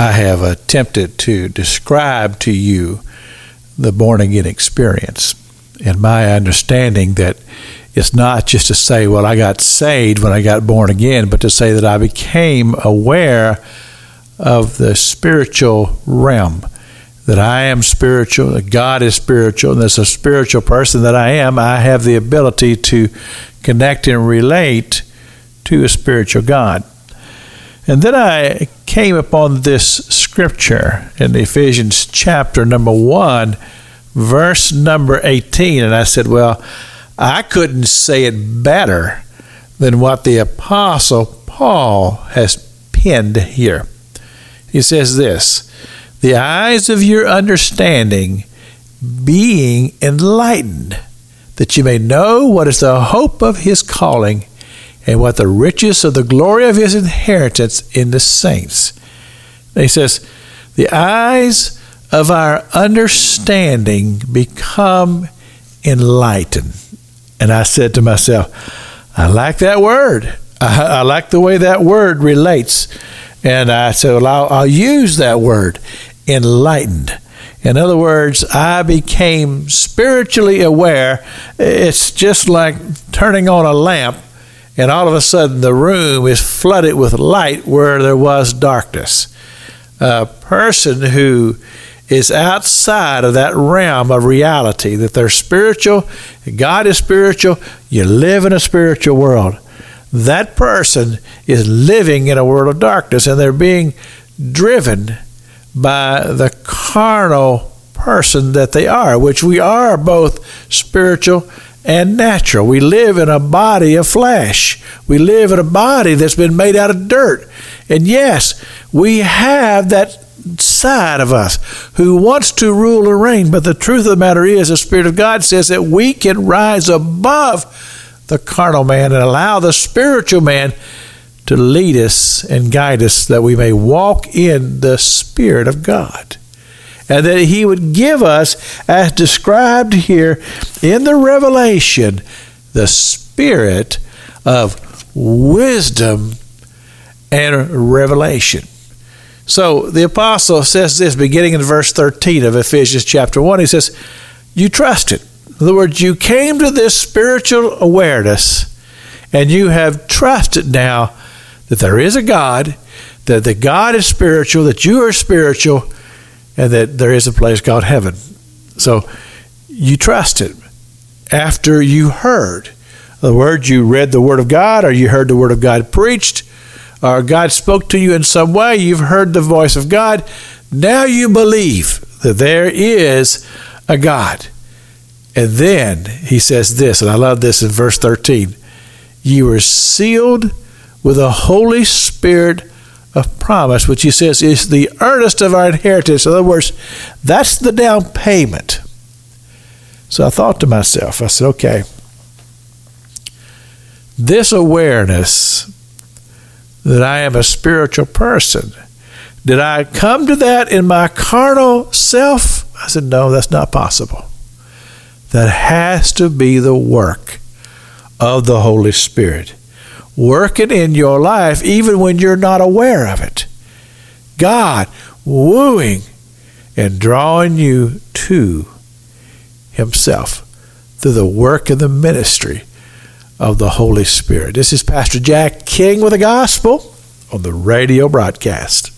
I have attempted to describe to you the born again experience and my understanding that it's not just to say, well, I got saved when I got born again, but to say that I became aware of the spiritual realm. That I am spiritual, that God is spiritual, and as a spiritual person that I am, I have the ability to connect and relate to a spiritual God. And then I came upon this scripture in Ephesians chapter number 1, verse number 18, and I said, Well, I couldn't say it better than what the Apostle Paul has penned here. He says this The eyes of your understanding being enlightened, that you may know what is the hope of his calling and what the riches of the glory of his inheritance in the saints. He says, The eyes of our understanding become enlightened. And I said to myself, I like that word. I, I like the way that word relates. And I said, well, I'll, I'll use that word, enlightened. In other words, I became spiritually aware. It's just like turning on a lamp, and all of a sudden the room is flooded with light where there was darkness. A person who is outside of that realm of reality, that they're spiritual, God is spiritual, you live in a spiritual world. That person is living in a world of darkness and they're being driven by the carnal person that they are, which we are both spiritual and natural. We live in a body of flesh. We live in a body that's been made out of dirt. And yes, we have that side of us who wants to rule and reign. But the truth of the matter is, the Spirit of God says that we can rise above the carnal man and allow the spiritual man to lead us and guide us that we may walk in the Spirit of God. And that He would give us, as described here in the Revelation, the Spirit of wisdom and revelation. So the apostle says this beginning in verse 13 of Ephesians chapter 1. He says, You trusted. In other words, you came to this spiritual awareness and you have trusted now that there is a God, that the God is spiritual, that you are spiritual, and that there is a place called heaven. So you trust trusted after you heard. the word, you read the Word of God or you heard the Word of God preached or God spoke to you in some way, you've heard the voice of God. Now you believe that there is a God. And then he says this, and I love this in verse 13 You were sealed with a Holy Spirit of promise, which he says is the earnest of our inheritance. In other words, that's the down payment. So I thought to myself, I said, okay, this awareness that I am a spiritual person. Did I come to that in my carnal self? I said, no, that's not possible. That has to be the work of the Holy Spirit, working in your life even when you're not aware of it. God wooing and drawing you to Himself through the work of the ministry of the Holy Spirit. This is Pastor Jack King with the gospel on the radio broadcast.